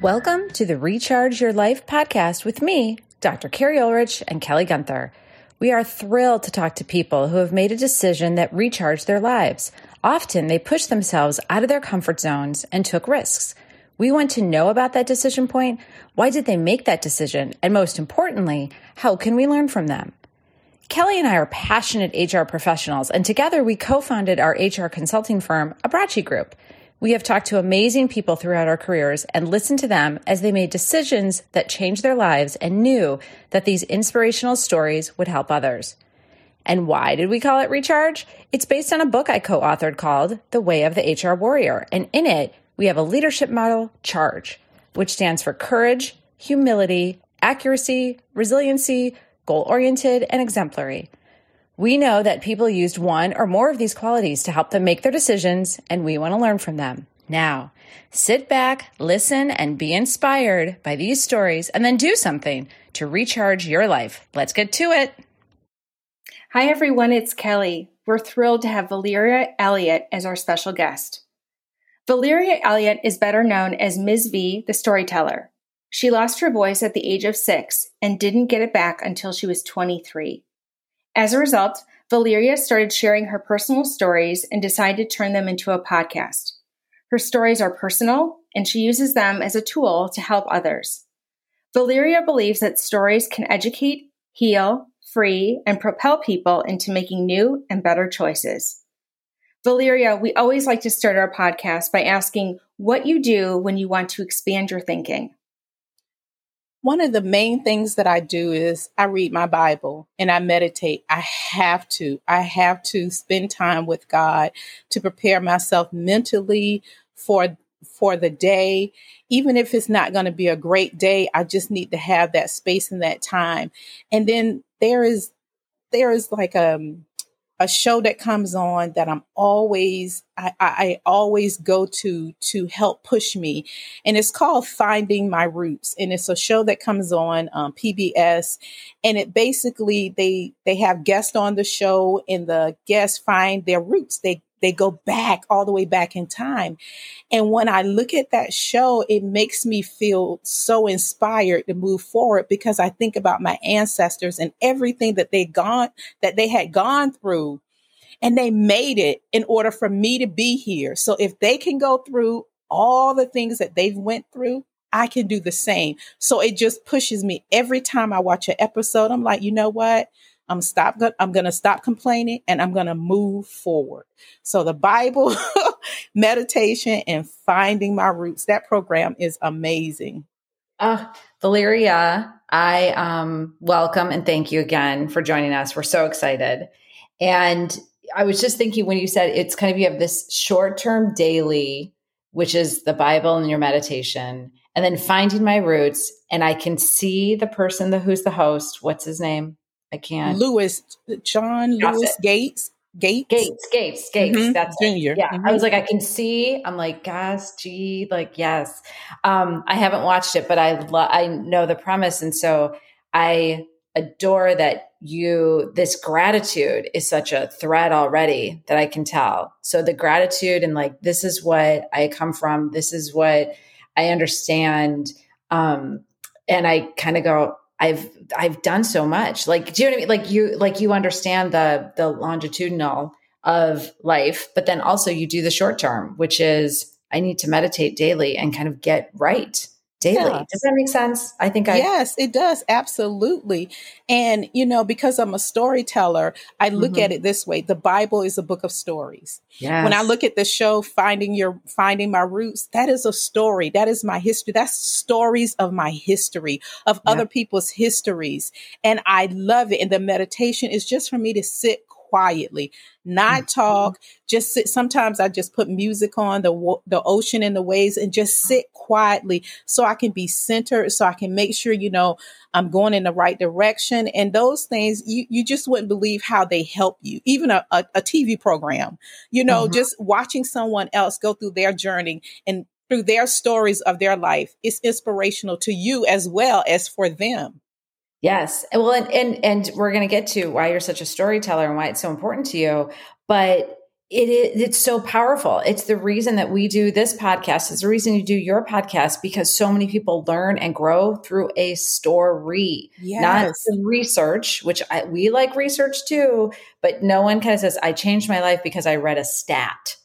Welcome to the Recharge Your Life podcast with me, Dr. Keri Ohlrich and Kelly Guenther. We are thrilled to talk to people who have made a decision that recharged their lives. Often they pushed themselves out of their comfort zones and took risks. We want to know about that decision point. Why did they make that decision? And most importantly, how can we learn from them? Kelly and I are passionate HR professionals, and together we co founded our HR consulting firm, Abbracci Group. We have talked to amazing people throughout our careers and listened to them as they made decisions that changed their lives and knew that these inspirational stories would help others. And why did we call it Recharge? It's based on a book I co authored called The Way of the HR Warrior. And in it, we have a leadership model, Charge, which stands for courage, humility, accuracy, resiliency, goal oriented, and exemplary. We know that people used one or more of these qualities to help them make their decisions, and we want to learn from them. Now, sit back, listen, and be inspired by these stories, and then do something to recharge your life. Let's get to it. Hi, everyone. It's Kelly. We're thrilled to have Valeria Elliott as our special guest. Valeria Elliott is better known as Ms. V, the storyteller. She lost her voice at the age of six and didn't get it back until she was 23. As a result, Valeria started sharing her personal stories and decided to turn them into a podcast. Her stories are personal, and she uses them as a tool to help others. Valeria believes that stories can educate, heal, free, and propel people into making new and better choices. Valeria, we always like to start our podcast by asking what you do when you want to expand your thinking. One of the main things that I do is I read my Bible and I meditate. I have to. I have to spend time with God to prepare myself mentally for for the day. Even if it's not going to be a great day, I just need to have that space and that time. And then there is there is like um a show that comes on that I'm always I, I, always go to to help push me, and it's called Finding My Roots, and it's a show that comes on um, PBS, and it basically they they have guests on the show, and the guests find their roots. They they go back all the way back in time. And when I look at that show, it makes me feel so inspired to move forward because I think about my ancestors and everything that they gone that they had gone through and they made it in order for me to be here. So if they can go through all the things that they've went through, I can do the same. So it just pushes me every time I watch an episode. I'm like, you know what? I'm stop I'm going to stop complaining and I'm going to move forward. So the Bible, meditation and finding my roots, that program is amazing. Uh, Valeria, I um, welcome and thank you again for joining us. We're so excited. And I was just thinking when you said it's kind of you have this short term daily, which is the Bible and your meditation, and then finding my roots. And I can see the person the, who's the host. What's his name? I can't. Lewis, John Lewis Gates. Gates, Gates, Gates, Gates. Mm-hmm. That's Junior. It. Yeah, mm-hmm. I was like, I can see. I'm like, gosh, gee, like, yes. Um, I haven't watched it, but I lo- I know the premise, and so I adore that you. This gratitude is such a thread already that I can tell. So the gratitude and like, this is what I come from. This is what I understand. Um, and I kind of go, I've I've done so much. Like, do you know what I mean? Like you like you understand the the longitudinal of life, but then also you do the short term, which is I need to meditate daily and kind of get right daily. Yes. Does that make sense? I think I Yes, it does. Absolutely. And you know, because I'm a storyteller, I look mm-hmm. at it this way. The Bible is a book of stories. Yes. When I look at the show Finding Your Finding My Roots, that is a story. That is my history. That's stories of my history, of yeah. other people's histories. And I love it. And the meditation is just for me to sit quietly, not mm-hmm. talk, just sit. Sometimes I just put music on the the ocean and the waves and just sit quietly so I can be centered, so I can make sure you know I'm going in the right direction. And those things you you just wouldn't believe how they help you. Even a, a, a TV program, you know, mm-hmm. just watching someone else go through their journey and through their stories of their life it's inspirational to you as well as for them. Yes. Well, and and, and we're going to get to why you're such a storyteller and why it's so important to you, but it is it's so powerful. It's the reason that we do this podcast. It's the reason you do your podcast because so many people learn and grow through a story, yes. not research, which I, we like research too. But no one kind of says, "I changed my life because I read a stat."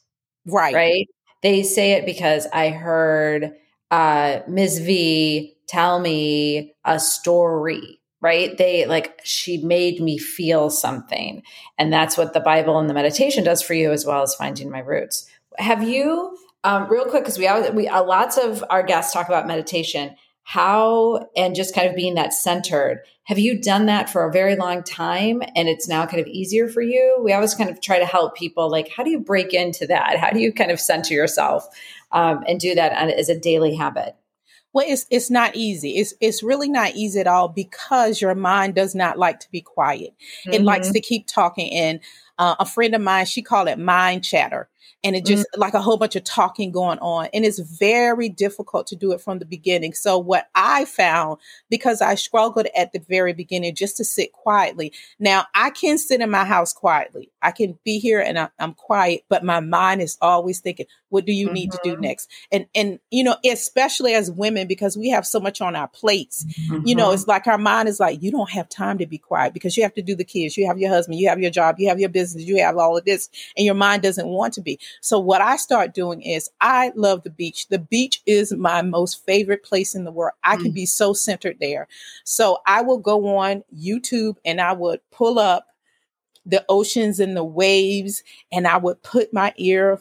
Right. Right. They say it because I heard uh, Ms. V tell me a story right? They like, she made me feel something. And that's what the Bible and the meditation does for you, as well as finding my roots. Have you, um, real quick, because we always, we, uh, lots of our guests talk about meditation, how, and just kind of being that centered. Have you done that for a very long time and it's now kind of easier for you? We always kind of try to help people like, how do you break into that? How do you kind of center yourself um, and do that as a daily habit? Well, it's it's not easy. It's it's really not easy at all because your mind does not like to be quiet. Mm-hmm. It likes mm-hmm. to keep talking. And uh, a friend of mine, she called it mind chatter and it just mm-hmm. like a whole bunch of talking going on and it's very difficult to do it from the beginning so what i found because i struggled at the very beginning just to sit quietly now i can sit in my house quietly i can be here and I, am quiet but my mind is always thinking what do you mm-hmm. need to do mm-hmm. next and and you know especially as women because we have so much on our plates mm-hmm. you know mm-hmm. it's like our mind is like you don't have time to be quiet because you have to do the kids you have your husband you have your job you have your business you have all of this and your mind doesn't want to be so what I start doing is I love the beach. The beach is my most favorite place in the world. I mm. can be so centered there. So I will go on YouTube and I would pull up the oceans and the waves and I would put my ear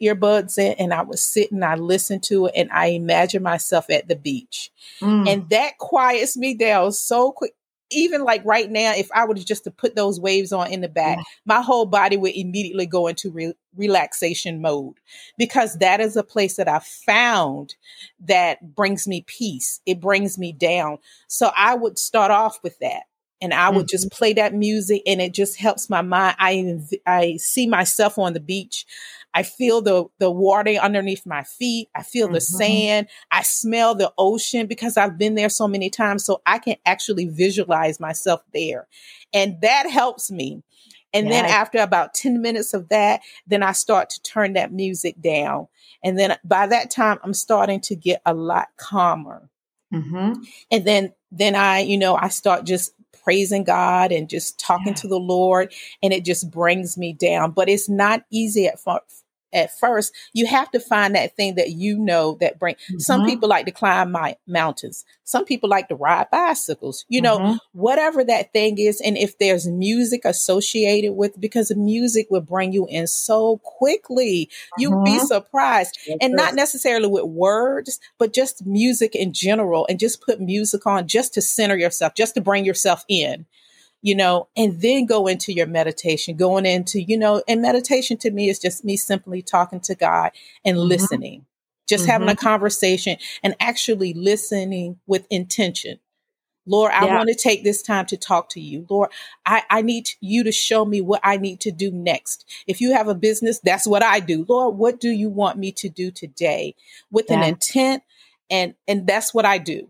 earbuds in and I would sit and I listen to it and I imagine myself at the beach. Mm. And that quiets me down so quick even like right now, if I were just to put those waves on in the back, yeah. my whole body would immediately go into re- relaxation mode because that is a place that I found that brings me peace. It brings me down. So I would start off with that and I would mm-hmm. just play that music and it just helps my mind. I I see myself on the beach. I feel the the water underneath my feet. I feel mm-hmm. the sand. I smell the ocean because I've been there so many times so I can actually visualize myself there. And that helps me. And then after about 10 minutes of that, then I start to turn that music down. And then by that time I'm starting to get a lot calmer. Mm-hmm. And then then I, you know, I start just praising God and just talking yeah. to the Lord, and it just brings me down. But it's not easy at at first, you have to find that thing that you know that bring. Mm-hmm. Some people like to climb my mountains. Some people like to ride bicycles. You know, mm-hmm. whatever that thing is, and if there's music associated with, because the music will bring you in so quickly, you'll mm-hmm. be surprised, and not necessarily with words, but just music in general, and just put music on just to center yourself, just to bring yourself in you know, and then go into your meditation, going into, you know, and meditation to me is just me simply talking to God and mm-hmm. listening, just mm-hmm. having a conversation and actually listening with intention. Lord, I yeah. want to take this time to talk to you. Lord, I, I need you to show me what I need to do next. If you have a business, that's what I do. Lord, what do you want me to do today with yeah. an intent? And, and that's what I do.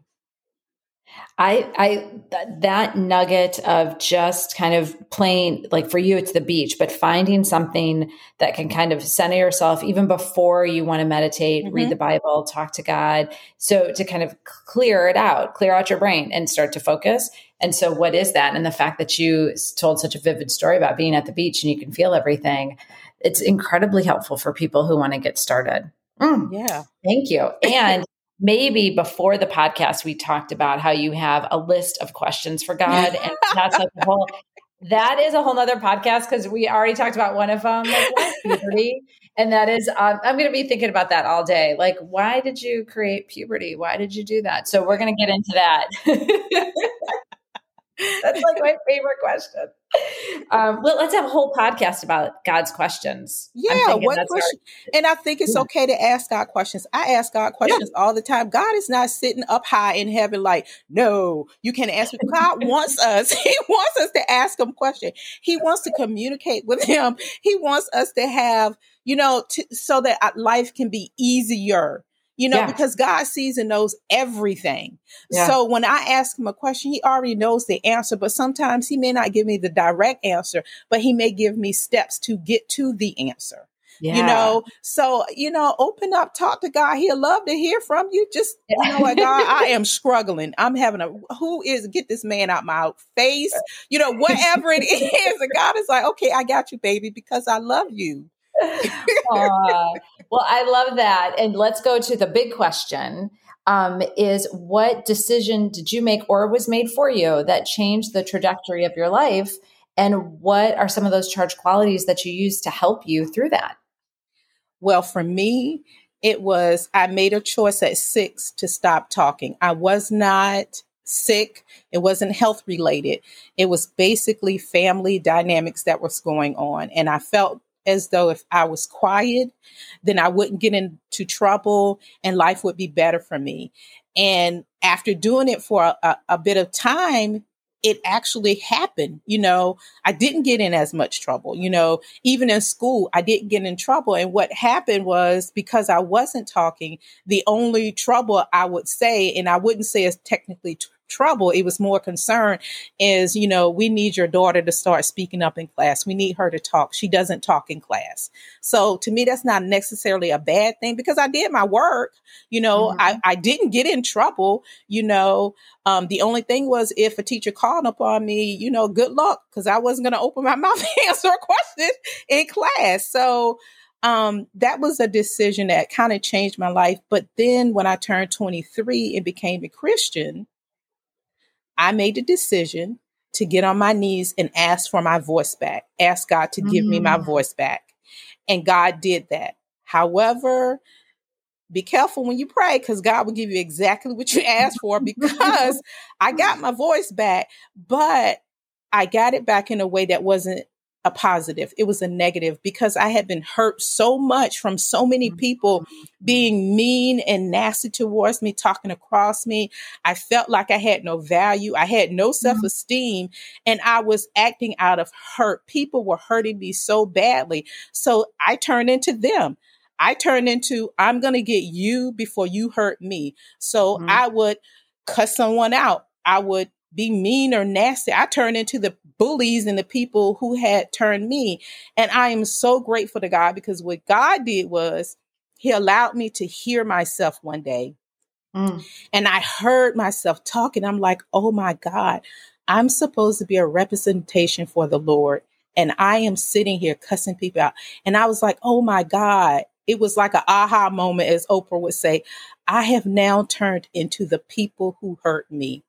I, I, that nugget of just kind of playing, like for you, it's the beach, but finding something that can kind of center yourself even before you want to meditate, mm-hmm. read the Bible, talk to God. So to kind of clear it out, clear out your brain and start to focus. And so, what is that? And the fact that you told such a vivid story about being at the beach and you can feel everything, it's incredibly helpful for people who want to get started. Mm. Yeah. Thank you. And maybe before the podcast we talked about how you have a list of questions for God, and that's like a whole. That is a whole nother podcast because we already talked about one of them, like puberty, and that is um, I'm going to be thinking about that all day. Like, why did you create puberty? Why did you do that? So we're going to get into that. That's like my favorite question. Um, well, let's have a whole podcast about God's questions. Yeah, what question? Our, and I think it's yeah. okay to ask God questions. I ask God questions yeah. all the time. God is not sitting up high in heaven like, no, you can't ask me. God wants us. He wants us to ask him questions. He wants to communicate with him. He wants us to have, you know, to, so that life can be easier you know, yeah. because God sees and knows everything. Yeah. So when I ask him a question, he already knows the answer, but sometimes he may not give me the direct answer, but he may give me steps to get to the answer. Yeah. You know, so, you know, open up, talk to God. He'll love to hear from you. Just, you know what, God, I am struggling. I'm having a, who is, get this man out my face, you know, whatever it is. And God is like, okay, I got you, baby, because I love you. Uh, well, I love that. And let's go to the big question. Um, is what decision did you make or was made for you that changed the trajectory of your life? And what are some of those charge qualities that you use to help you through that? Well, for me, it was I made a choice at six to stop talking. I was not sick. It wasn't health related. It was basically family dynamics that was going on. And I felt as though if I was quiet, then I wouldn't get into trouble and life would be better for me. And after doing it for a, a, bit of time, it actually happened. You know, I didn't get in as much trouble. You know, even in school, I didn't get in trouble. And what happened was because I wasn't talking, the only trouble I would say, and I wouldn't say it's technically trouble. It was more concern is, you know, we need your daughter to start speaking up in class. We need her to talk. She doesn't talk in class. So to me, that's not necessarily a bad thing because I did my work. You know, mm-hmm. I, I didn't get in trouble. You know, um, the only thing was if a teacher called upon me, you know, good luck because I wasn't going to open my mouth and answer a question in class. So, um, that was a decision that kind of changed my life. But then when I turned 23 and became a Christian, I made a decision to get on my knees and ask for my voice back, ask God to give mm. me my mm. voice back. And God did that. However, be careful when you pray because God will give you exactly what you asked for because I got my voice back, but I got it back in a way that wasn't a positive. It was a negative because I had been hurt so much from so many people mm-hmm. being mean and nasty towards me, talking across me. I felt like I had no value. I had no self esteem and I was acting out of hurt. People were hurting me so badly. So I turned into them. I turned into, I'm going to get you before you hurt me. So mm-hmm. I would cuss someone out. I would be mean or nasty. I turned into the bullies and the people who had turned me. And I am so grateful to God because what God did was He allowed me to hear myself one day. Mm. And I heard myself talking. I'm like, oh my God, I'm supposed to be a representation for the Lord. And I am sitting here cussing people out. And I was like, oh my God. It was like an aha moment, as Oprah would say. I have now turned into the people who hurt me.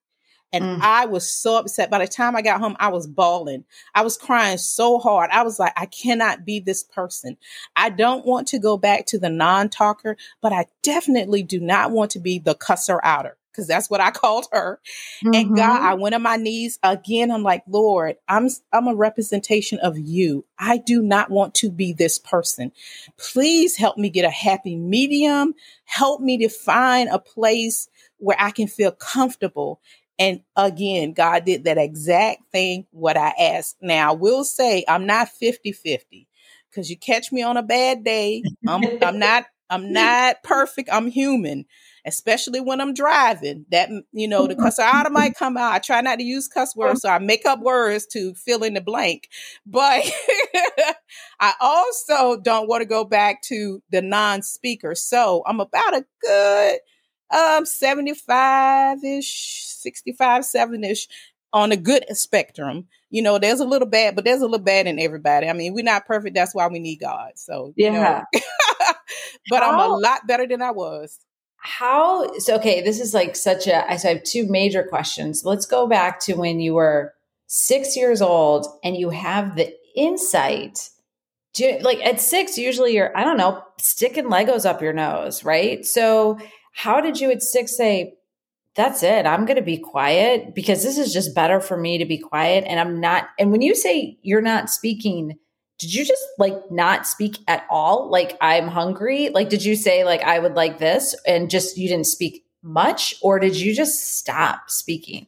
And mm. I was so upset. By the time I got home, I was bawling. I was crying so hard. I was like, I cannot be this person. I don't want to go back to the non talker, but I definitely do not want to be the cusser outer because that's what I called her. Mm-hmm. And God, mm-hmm. I went on my knees again. I'm like, Lord, I'm I'm a representation of you. I do not want to be this person. Please help me get a happy medium. Help me to find a place where I can feel comfortable and again, God did that exact thing what I asked. Now, I will say I'm not 50-50 because you catch me on a bad day. I'm, I'm not I'm not perfect. I'm human, especially when I'm driving. That you know, the cuss out might come out. I try not to use cuss words, so I make up words to fill in the blank. But I also don't want to go back to the non-speaker. So I'm about a good um 75-ish 65 7ish on a good spectrum. You know there's a little bad but there's a little bad in everybody. I mean we're not perfect. That's why we need god. So yeah know. but how, i'm a lot better than i was. How so okay this is like such a i have two major questions. Let's go back to when you were six years old and you have the insight. To, like at six usually you're i don't know sticking legos up your nose right? So how did you at six say, that's it. I'm going to be quiet because this is just better for me to be quiet. And I'm not, and when you say you're not speaking, did you just like not speak at all? Like, I'm hungry? Like, did you say, like, I would like this and just you didn't speak much? Or did you just stop speaking?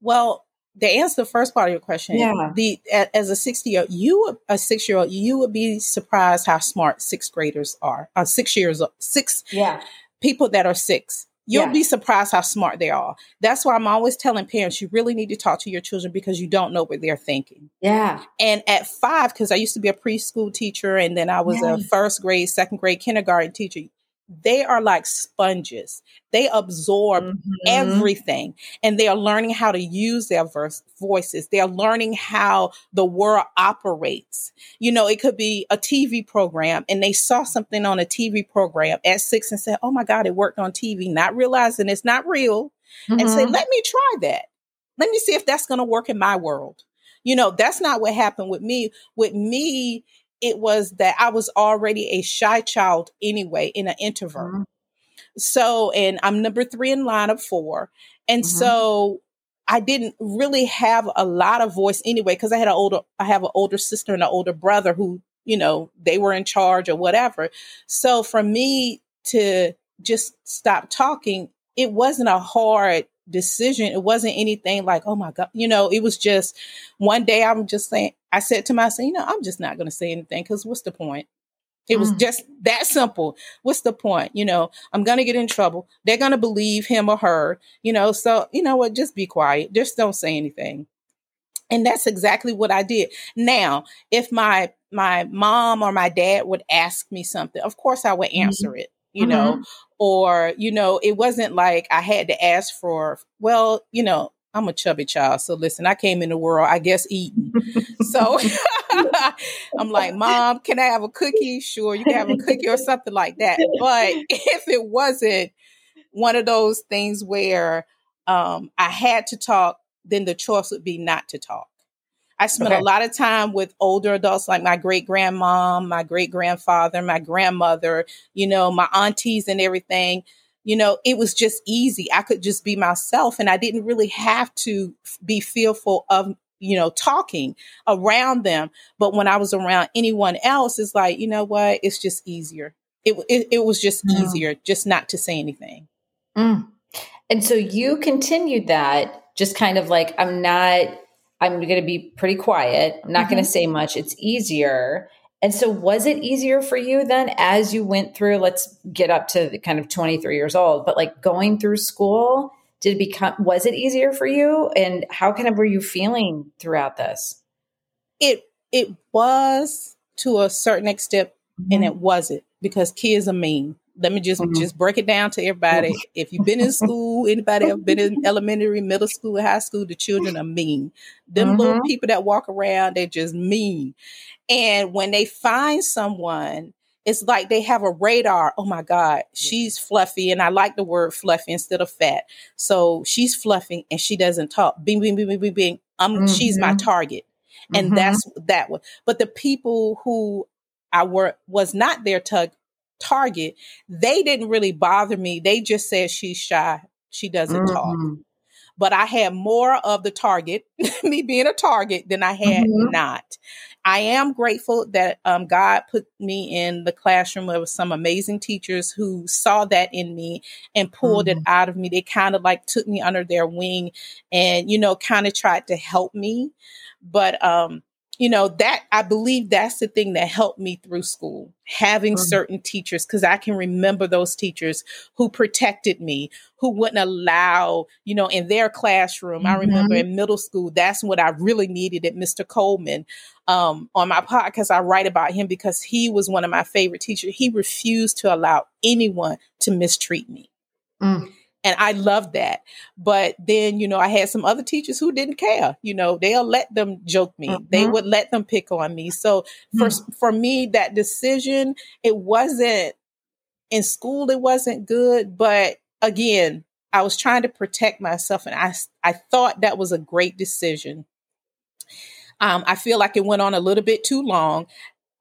Well, to answer the first part of your question, yeah. the as a sixty year you a six year old, you would be surprised how smart sixth graders are. Uh, six years six yeah people that are six. You'll yeah. be surprised how smart they are. That's why I'm always telling parents you really need to talk to your children because you don't know what they're thinking. Yeah. And at five, because I used to be a preschool teacher and then I was yeah. a first grade, second grade, kindergarten teacher, they are like sponges. They absorb mm-hmm. everything and they are learning how to use their verse, voices. They are learning how the world operates. You know, it could be a TV program and they saw something on a TV program at six and said, Oh my God, it worked on TV, not realizing it's not real. Mm-hmm. And say, mm-hmm. let me try that. Let me see if that's going to work in my world. You know, that's not what happened with me. With me, it was that I was already a shy child anyway, in an introvert. Mm-hmm. So, and I'm number three in line of four. And mm-hmm. so I didn't really have a lot of voice anyway, because I had an older, I have an older sister and an older brother who, you know, they were in charge or whatever. So for me to just stop talking, it wasn't a hard decision. It wasn't anything like, oh my God, you know, it was just one day I'm just saying, I said to myself, you know, I'm just not going to say anything because what's the point? It was mm. just that simple. What's the point? You know, I'm going to get in trouble. They're going to believe him or her, you know, so, you know what, just be quiet. Just don't say anything. And that's exactly what I did. Now, if my my mom or my dad would ask me something, of course I would mm-hmm. answer mm-hmm. it you know, mm-hmm. or, you know, it wasn't like I had to ask for, well, you know, I'm a chubby child. So listen, I came in the world, I guess, eating. So I'm like, Mom, can I have a cookie? Sure, you can have a cookie or something like that. But if it wasn't one of those things where um, I had to talk, then the choice would be not to talk. I spent okay. a lot of time with older adults like my great grandmom, my great grandfather, my grandmother, you know, my aunties and everything. You know, it was just easy. I could just be myself and I didn't really have to be fearful of, you know, talking around them. But when I was around anyone else, it's like, you know what? It's just easier. It, it, it was just mm. easier just not to say anything. Mm. And so you continued that just kind of like, I'm not I'm going to be pretty quiet. I'm not mm-hmm. going to say much. It's easier. And so, was it easier for you then as you went through? Let's get up to kind of 23 years old, but like going through school, did it become, was it easier for you? And how kind of were you feeling throughout this? It, it was to a certain extent, mm-hmm. and it wasn't because kids are mean let me just mm-hmm. just break it down to everybody. Mm-hmm. If you've been in school, anybody ever been in elementary, middle school, high school, the children are mean. Them mm-hmm. little people that walk around, they're just mean. And when they find someone, it's like they have a radar. Oh my God, she's fluffy. And I like the word fluffy instead of fat. So she's fluffy and she doesn't talk. Bing, bing, bing, bing, bing, bing. Um, she's my mm-hmm. target. And mm-hmm. that's that one. But the people who I were was not their tug target, they didn't really bother me. They just said she's shy. She doesn't mm-hmm. talk. But I had more of the target, me being a target, than I had mm-hmm. not. I am grateful that um, God put me in the classroom with some amazing teachers who saw that in me and pulled mm-hmm. it out of me. They kind of like took me under their wing and, you know, kind of tried to help me. But um, you know that i believe that's the thing that helped me through school having mm-hmm. certain teachers because i can remember those teachers who protected me who wouldn't allow you know in their classroom mm-hmm. i remember in middle school that's what i really needed at mr coleman um, on my podcast i write about him because he was one of my favorite teachers he refused to allow anyone to mistreat me mm. And I loved that. But then, you know, I had some other teachers who didn't care. You know, they'll let them joke me. Mm-hmm. They would let them pick on me. So for mm-hmm. for me, that decision, it wasn't in school, it wasn't good. But again, I was trying to protect myself and I I thought that was a great decision. Um, I feel like it went on a little bit too long.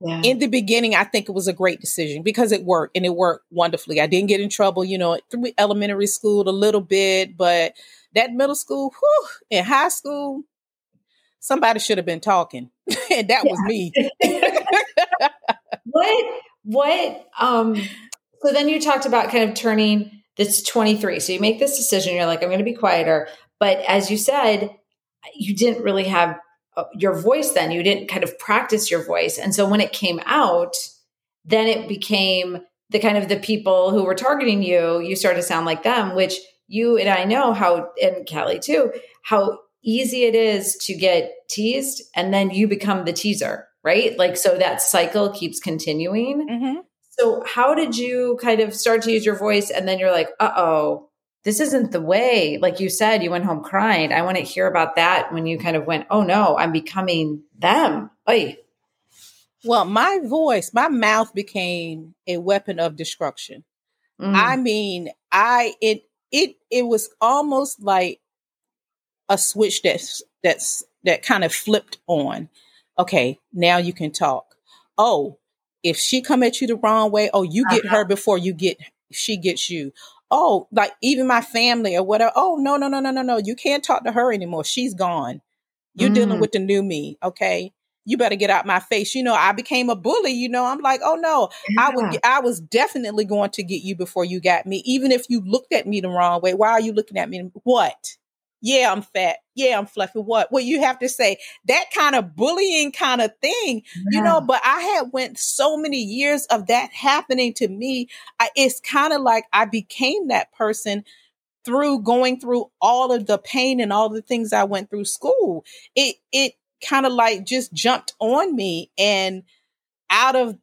Yeah. In the beginning, I think it was a great decision because it worked and it worked wonderfully. I didn't get in trouble, you know, through elementary school a little bit, but that middle school, whew, in high school, somebody should have been talking. and that yeah. was me. what, what, um, so then you talked about kind of turning this 23. So you make this decision, you're like, I'm going to be quieter. But as you said, you didn't really have your voice then you didn't kind of practice your voice and so when it came out then it became the kind of the people who were targeting you, you started to sound like them, which you and I know how, and Kelly too, how easy it is to get teased and then you become the teaser, right? Like, so that cycle keeps continuing. Mm-hmm. So, how did you kind of start to use your voice and then you're like, uh oh, this isn't the way? Like you said, you went home crying. I want to hear about that when you kind of went, oh no, I'm becoming them. Oy. Well, my voice, my mouth became a weapon of destruction. Mm. I mean, I it it it was almost like a switch that's that's that kind of flipped on. Okay, now you can talk. Oh, if she come at you the wrong way, oh, you get uh-huh. her before you get she gets you. Oh, like even my family or whatever. Oh, no, no, no, no, no, no. You can't talk to her anymore. She's gone. You're mm. dealing with the new me. Okay you better get out my face. You know, I became a bully, you know. I'm like, oh no, yeah. I would I was definitely going to get you before you got me. Even if you looked at me the wrong way. Why are you looking at me? What? Yeah, I'm fat. Yeah, I'm fluffy. What? Well, you have to say that kind of bullying kind of thing, yeah. you know. But I had went so many years of that happening to me. I, it's kind of like I became that person through going through all of the pain and all the things I went through school. It it kind of like just jumped on me and out of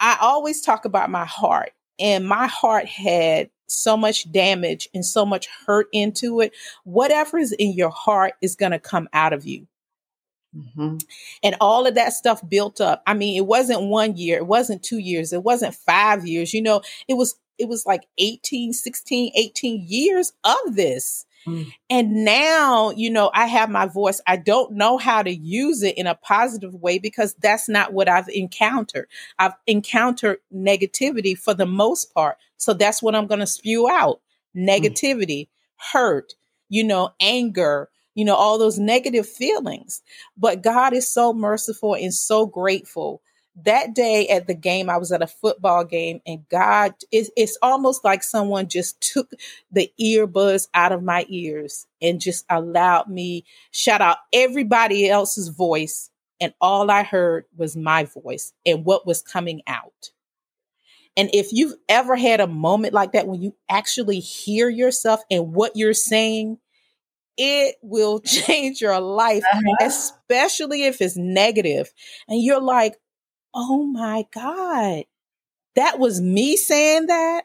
I always talk about my heart and my heart had so much damage and so much hurt into it. Whatever is in your heart is going to come out of you. Mm-hmm. And all of that stuff built up. I mean, it wasn't one year, it wasn't two years, it wasn't five years. You know, it was it was like 18, 16, 18 years of this. Mm. And now, you know, I have my voice. I don't know how to use it in a positive way because that's not what I've encountered. I've encountered negativity for the most part. So that's what I'm going to spew out mm. negativity, mm. hurt, you know, anger, you know, all those negative feelings. But God is so merciful and so grateful that day at the game, I was at a football game, and God, it's, it's almost like someone just took the earbuds out of my ears and just allowed me shout out everybody else's voice. And all I heard was my voice and what was coming out. And if you've ever had a moment like that when you actually hear yourself and what you're saying, it will change your life, uh-huh. especially if it's negative. And you're like, oh my God, that was me saying that.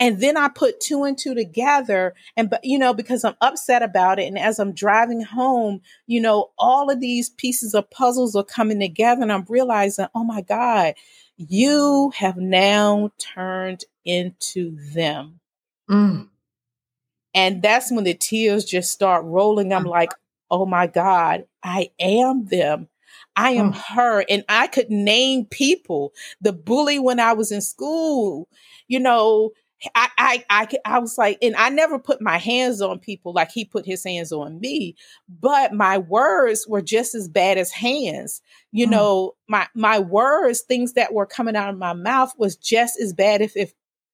And then I put two and two together and, but you know, because I'm upset about it. And as I'm driving home, you know, all of these pieces of puzzles are coming together and I'm realizing, oh my God, you have now turned into them. Mm. And that's when the tears just start rolling. I'm like, oh my God, I am them. I am oh. her. And I could name people. The bully when I was in school, you know, I, I, I, I was like, and I never put my hands on people like he put his hands on me, but my words were just as bad as hands. You mm. know, my, my words, things that were coming out of my mouth was just as bad if, if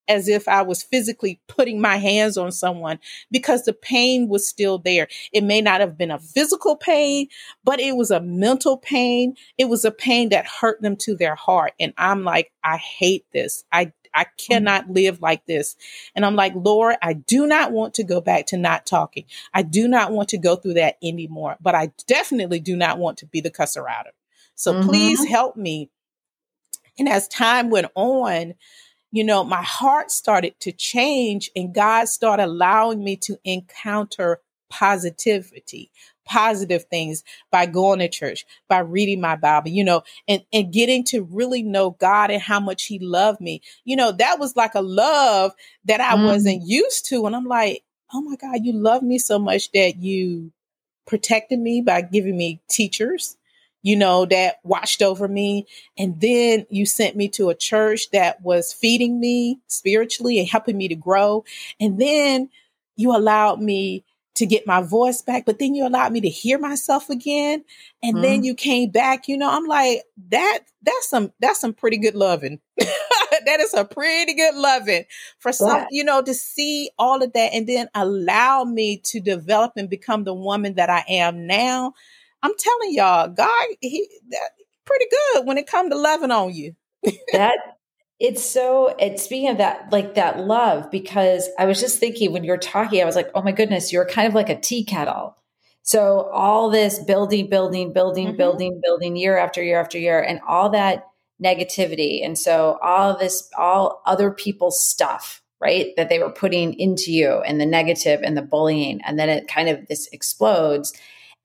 as if I was physically putting my hands on someone because the pain was still there. It may not have been a physical pain, but it was a mental pain. It was a pain that hurt them to their heart. And I'm like, I hate this. I I cannot live like this. And I'm like, Lord, I do not want to go back to not talking. I do not want to go through that anymore, but I definitely do not want to be the cusser outer. So mm-hmm. please help me. And as time went on, you know, my heart started to change and God started allowing me to encounter positivity, positive things by going to church, by reading my Bible, you know, and, and getting to really know God and how much He loved me. You know, that was like a love that I mm. wasn't used to. And I'm like, oh my God, you love me so much that you protected me by giving me teachers you know, that watched over me. And then you sent me to a church that was feeding me spiritually and helping me to grow. And then you allowed me to get my voice back, but then you allowed me to hear myself again. And mm-hmm. then you came back, you know, I'm like, that, that's some, that's some pretty good loving. that is a pretty good loving for some, yeah. you know, to see all of that and then allow me to develop and become the woman that I am now. I'm telling y'all, God, he that, pretty good when it comes to loving on you. that it's so it's speaking of that like that love because i was just thinking when you're talking i was like oh my goodness you're kind of like a tea kettle so all this building building building mm-hmm. building building year after year after year and all that negativity and so all this all other people's stuff right that they were putting into you and the negative and the bullying and then it kind of this explodes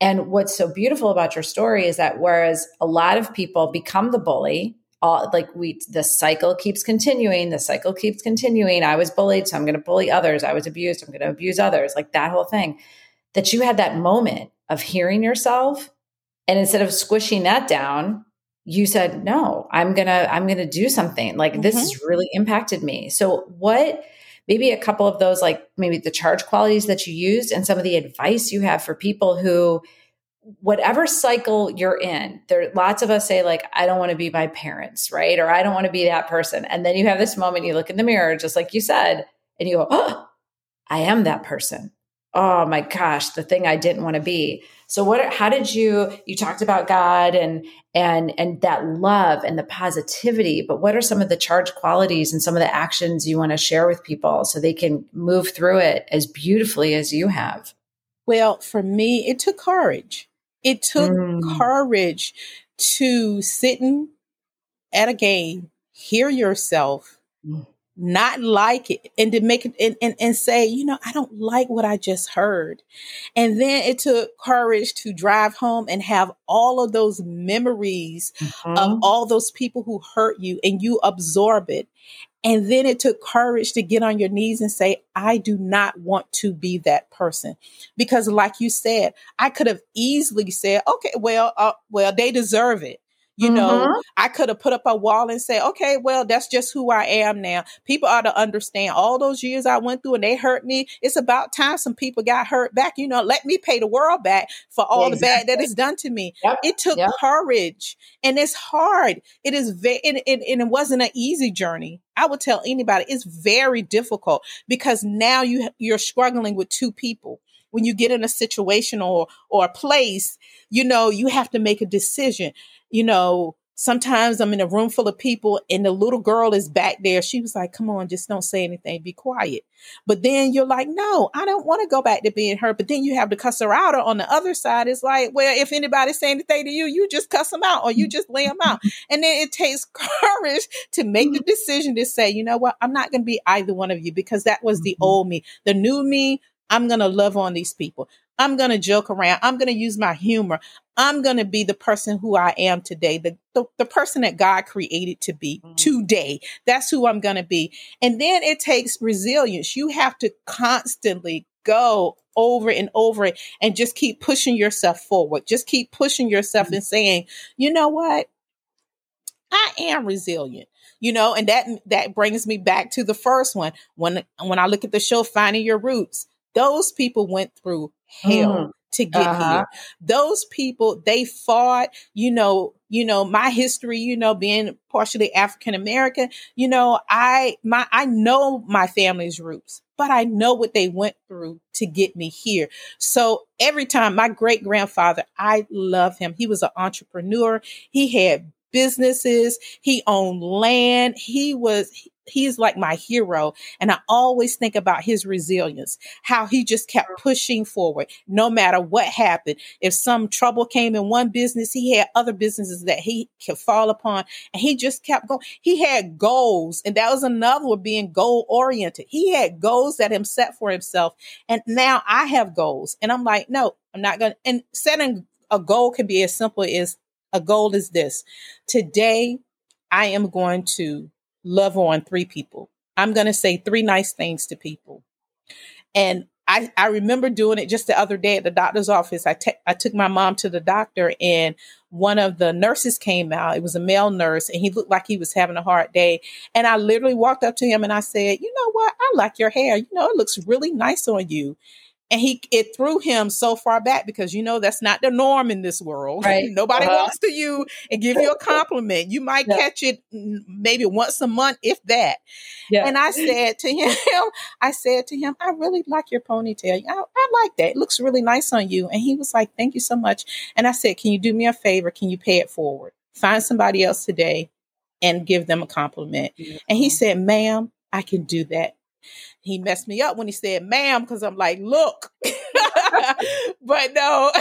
and what's so beautiful about your story is that whereas a lot of people become the bully all like we the cycle keeps continuing the cycle keeps continuing. I was bullied so i'm going to bully others. I was abused i'm going to abuse others like that whole thing. That you had that moment of hearing yourself and instead of squishing that down you said no i'm going to i'm going to do something. Like mm-hmm. this has really impacted me. So what maybe a couple of those like maybe the charge qualities that you used and some of the advice you have for people who whatever cycle you're in, there lots of us say like I don't want to be my parents, right? Or I don't want to be that person. And then you have this moment you look in the mirror just like you said and you go, "Oh, I am that person." Oh my gosh, the thing I didn't want to be. So what how did you you talked about God and and and that love and the positivity, but what are some of the charge qualities and some of the actions you want to share with people so they can move through it as beautifully as you have? Well, for me, it took courage it took mm. courage to sitting at a game, hear yourself, mm. Not like it, and to make it and, and, and say, you know, I don't like what I just heard. And then it took courage to drive home and have all of those memories mm-hmm. of all those people who hurt you and you absorb it. And then it took courage to get on your knees and say, I do not want to be that person. Because like you said, I could have easily said, okay, well, uh, well, they deserve it. You mm-hmm. know, I could have put up a wall and say, okay, well, that's just who I am now. People ought to understand all those years I went through and they hurt me. It's about time some people got hurt back. You know, let me pay the world back for all exactly. the bad that is done to me. Yep. It took yep. courage and it's hard. It is very, and, and, and it wasn't an easy journey. I would tell anybody it's very difficult because now you, you're struggling with two people when you get in a situation or or a place, you know, you have to make a decision. You know, sometimes I'm in a room full of people and the little girl is back there. She was like, come on, just don't say anything, be quiet. But then you're like, no, I don't want to go back to being her. But then you have to cuss her out. Or on the other side, it's like, well, if anybody say anything to you, you just cuss them out or you just lay them out. And then it takes courage to make the decision to say, you know what, I'm not going to be either one of you because that was the mm-hmm. old me. The new me I'm going to love on these people. I'm going to joke around. I'm going to use my humor. I'm going to be the person who I am today, the, the, the person that God created to be mm-hmm. today. That's who I'm going to be. And then it takes resilience. You have to constantly go over and over it and just keep pushing yourself forward. Just keep pushing yourself mm-hmm. and saying, you know what? I am resilient you know and that that brings me back to the first one when when i look at the show finding your roots those people went through hell mm. to get uh-huh. here. Those people, they fought, you know, you know, my history, you know, being partially African American, you know, I my I know my family's roots, but I know what they went through to get me here. So every time my great grandfather, I love him. He was an entrepreneur. He had businesses. He owned land. He was he's like my hero. And I always think about his resilience, how he just kept pushing forward no matter what happened. If some trouble came in one business, he had other businesses that he could fall upon and he just kept going. He had goals and that was another one being goal oriented. He had goals that him set for himself. And now I have goals and I'm like, no, I'm not going to, and setting a goal can be as simple as a goal is this. Today, I am going to love on three people. I'm going to say three nice things to people. And I, I remember doing it just the other day at the doctor's office. I, te- I took my mom to the doctor and one of the nurses came out. It was a male nurse and he looked like he was having a hard day. And I literally walked up to him and I said, you know what? I like your hair. You know, it looks really nice on you and he it threw him so far back because you know that's not the norm in this world. Right. Nobody uh-huh. walks to you and give you a compliment. You might yeah. catch it maybe once a month, if that. Yeah. And I said to him, I said to him, I really like your ponytail. I, I like that. It looks really nice on you. And he was like, Thank you so much. And I said, Can you do me a favor? Can you pay it forward? Find somebody else today and give them a compliment. Mm-hmm. And he said, ma'am, I can do that. He messed me up when he said, ma'am, because I'm like, look. but no,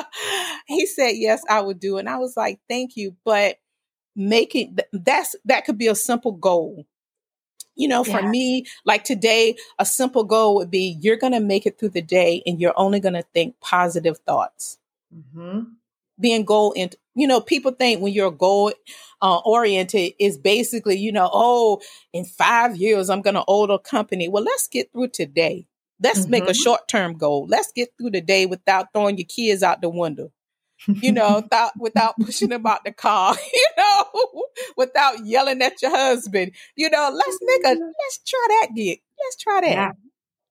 he said, yes, I would do. And I was like, thank you. But making that's that could be a simple goal you know, for yeah. me, like today, a simple goal would be you're going to make it through the day and you're only going to think positive thoughts. Mm-hmm. Being goal and you know, people think when you're goal uh, oriented is basically, you know, oh, in five years I'm going to own a company. Well, let's get through today. Let's mm-hmm. make a mm-hmm. short term goal. Let's get through the day without throwing your kids out the window you know, without without pushing them out the car, you know, without yelling at your husband. You know, let's make a let's try that gig. Let's try that. Yeah.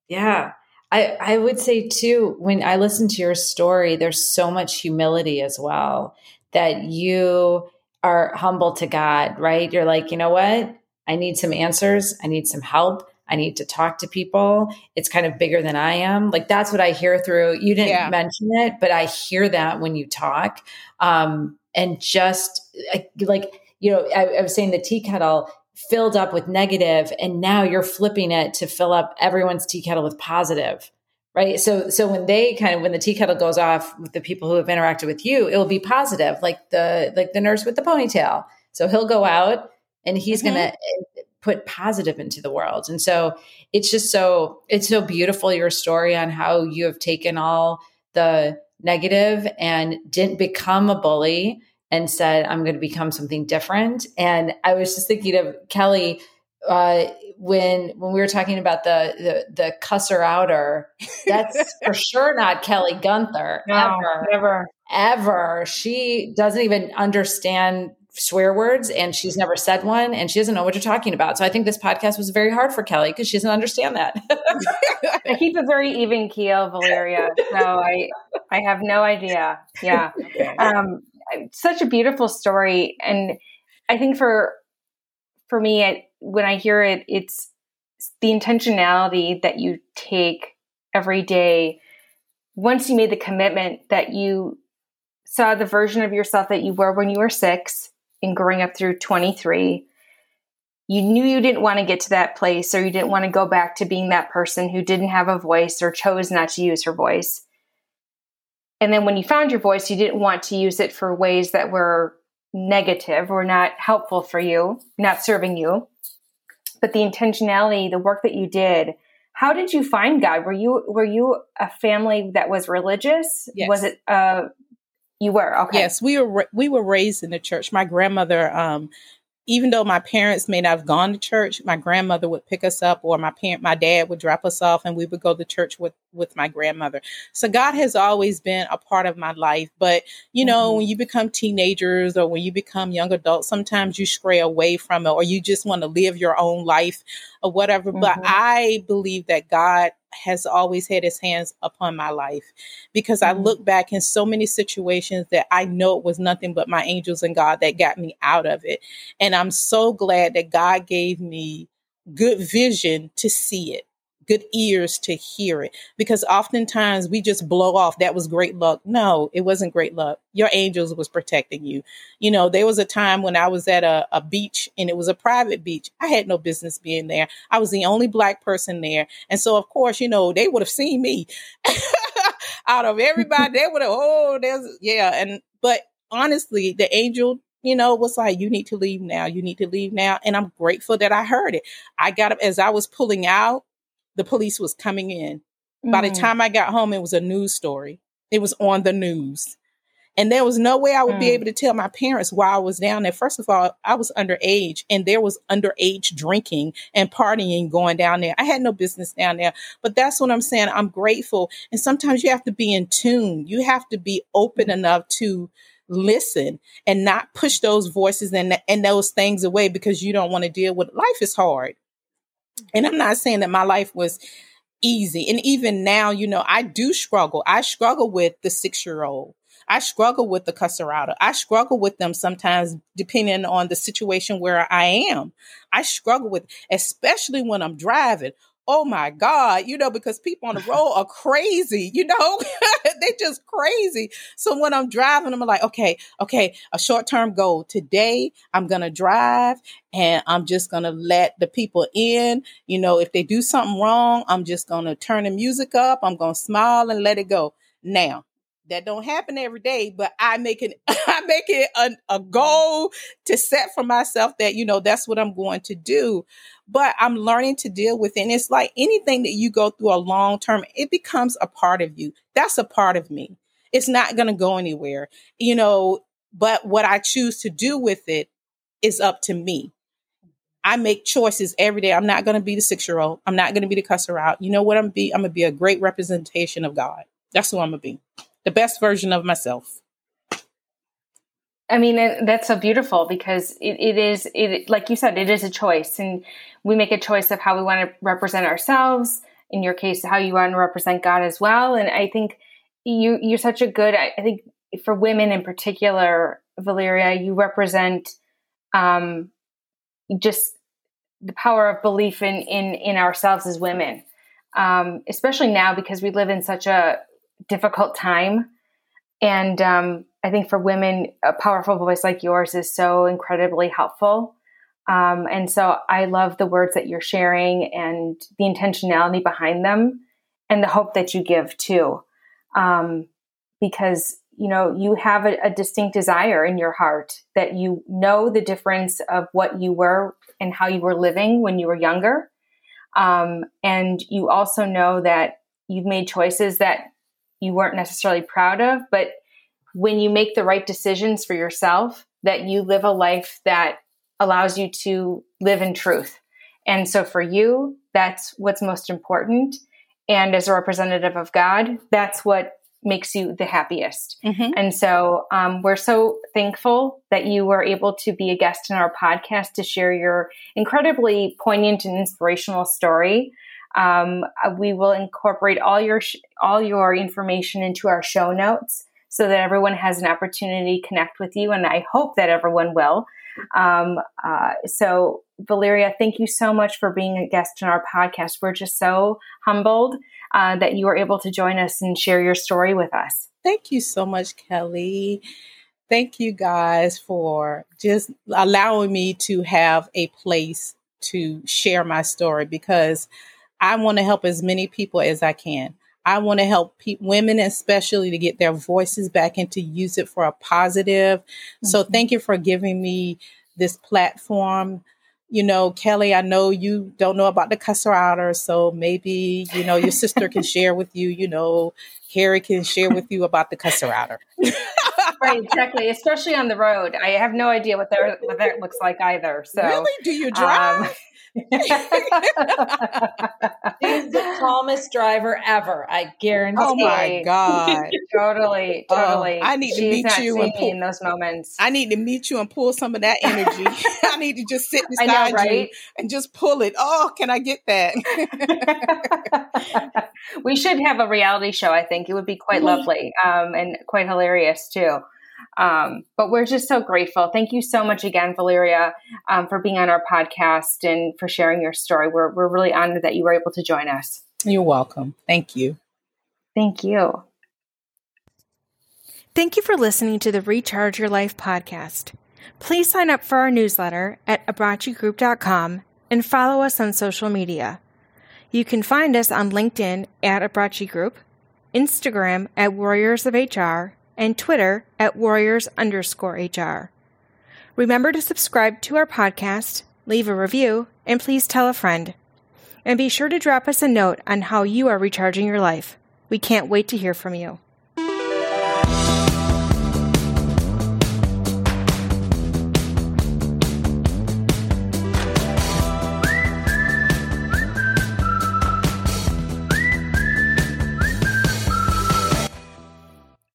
Yeah. I, I would say too, when I listen to your story, there's so much humility as well that you are humble to God, right? You're like, you know what? I need some answers. I need some help. I need to talk to people. It's kind of bigger than I am. Like that's what I hear through. You didn't yeah. mention it, but I hear that when you talk. Um, and just like, you know, I, I was saying the tea kettle filled up with negative, and now you're flipping it to fill up everyone's tea kettle with positive right so so when they kind of when the tea kettle goes off with the people who have interacted with you it will be positive like the like the nurse with the ponytail so he'll go out and he's mm-hmm. gonna put positive into the world. And so it's just so it's so beautiful your story on how you have taken all the negative and didn't become a bully and said I'm going to become something different. And I was just thinking of Kelly uh, when when we were talking about the the, the cusser outer. That's for sure not Kelly Guenther no, ever, never, ever. She doesn't even understand swear words and she's never said one and she doesn't know what you're talking about. So I think this podcast was very hard for Kelly because she doesn't understand that. I keep a very even keel, Valeria. So I I have no idea. Yeah. Um, such a beautiful story. And I think for for me, when I hear it, it's the intentionality that you take every day. Once you made the commitment that you saw the version of yourself that you were when you were six and growing up through 23 you knew you didn't want to get to that place or you didn't want to go back to being that person who didn't have a voice or chose not to use her voice and then when you found your voice you didn't want to use it for ways that were negative or not helpful for you not serving you but the intentionality the work that you did how did you find god were you were you a family that was religious yes. was it uh you were okay. Yes, we were we were raised in the church. My grandmother um even though my parents may not have gone to church, my grandmother would pick us up or my parent my dad would drop us off and we would go to church with with my grandmother. So God has always been a part of my life, but you know, mm-hmm. when you become teenagers or when you become young adults, sometimes you stray away from it or you just want to live your own life or whatever. Mm-hmm. But I believe that God has always had his hands upon my life because mm-hmm. I look back in so many situations that I know it was nothing but my angels and God that got me out of it. And I'm so glad that God gave me good vision to see it good ears to hear it. Because oftentimes we just blow off that was great luck. No it wasn't great luck. Your angels was protecting you. You know there was a time when i was at a, a beach and it was a private beach. I had no business being there. I was the only black person there. And so of course you know they would have seen me out of everybody. They would have oh there's yeah and but honestly the angel you know, was like, you need to leave now. You need to leave now. And I'm grateful that I heard it. I got up as I was pulling out, the police was coming in. Mm. By the mm. time I got home, it was a news story. It was on the news. And there was no way I would mm. be able to tell my parents why I was down there. First of all, I was underage and there was underage drinking and partying going down there. I had no business down there. But that's what I'm saying. I'm grateful. And sometimes you have to be in tune. You have to be open enough to listen and not push those voices and, and those things away because you don't want to deal with life is hard. And I'm not saying that my life was easy. And even now, you know, I do struggle. I struggle with the six year old. I struggle with the cusser outer. I struggle with them sometimes depending on the situation where I am. I struggle with, especially when I'm driving. Oh my God, you know, because people on the road are crazy, you know, they just crazy. So when I'm driving, I'm like, okay, okay, a short term goal. Today, I'm going to drive and I'm just going to let the people in. You know, if they do something wrong, I'm just going to turn the music up. I'm going to smile and let it go. Now, that don't happen every day, but I make it I make it a, a goal to set for myself that you know that's what I'm going to do. But I'm learning to deal with it. And it's like anything that you go through a long term, it becomes a part of you. That's a part of me. It's not going to go anywhere, you know. But what I choose to do with it is up to me. I make choices every day. I'm not going to be the six year old. I'm not going to be the cusser out. You know what I'm be? I'm going to be a great representation of God. That's who I'm going to be the best version of myself. I mean, that's so beautiful because it, it is, it, like you said, it is a choice. And we make a choice of how we want to represent ourselves. In your case, how you want to represent God as well. And I think you, you're such a good, I think for women in particular, Valeria, you represent um, just the power of belief in, in, in ourselves as women. Um, especially now because we live in such a difficult time. And um, I think for women, a powerful voice like yours is so incredibly helpful. Um, and so I love the words that you're sharing and the intentionality behind them and the hope that you give too. Um, because, you know, you have a, a distinct desire in your heart that you know the difference of what you were and how you were living when you were younger. Um, and you also know that you've made choices that you weren't necessarily proud of, but when you make the right decisions for yourself, that you live a life that allows you to live in truth. And so for you, that's what's most important. And as a representative of God, that's what makes you the happiest. Mm-hmm. And so um, we're so thankful that you were able to be a guest in our podcast to share your incredibly poignant and inspirational story. Um, uh, we will incorporate all your sh- all your information into our show notes so that everyone has an opportunity to connect with you, and I hope that everyone will. Um, uh, so, Valeria, thank you so much for being a guest on our podcast. We're just so humbled uh, that you were able to join us and share your story with us. Thank you so much, Kelly. Thank you guys for just allowing me to have a place to share my story because I want to help as many people as I can. I want to help pe- women, especially, to get their voices back and to use it for a positive. Mm-hmm. So, thank you for giving me this platform. You know, Kelly, I know you don't know about the cusser outer, so maybe you know your sister can share with you. You know, Harry can share with you about the cusser outer. right, exactly. Especially on the road, I have no idea what that what that looks like either. So, really, do you drive? Um, He's the calmest driver ever. I guarantee. Oh my god! totally, oh, totally. Uh, I need to meet you and pull in those moments. I need to meet you and pull some of that energy. I need to just sit beside know, right? you and just pull it. Oh, can I get that? we should have a reality show. I think it would be quite lovely um, and quite hilarious too. Um, but we're just so grateful. Thank you so much again, Valeria, um, for being on our podcast and for sharing your story. We're, we're really honored that you were able to join us. You're welcome. Thank you. Thank you. Thank you for listening to the Recharge Your Life podcast. Please sign up for our newsletter at abbraccigroup.com and follow us on social media. You can find us on LinkedIn at Abbracci Group, Instagram at Warriors of HR, and Twitter at warriors underscore HR. Remember to subscribe to our podcast, leave a review, and please tell a friend. And be sure to drop us a note on how you are recharging your life. We can't wait to hear from you.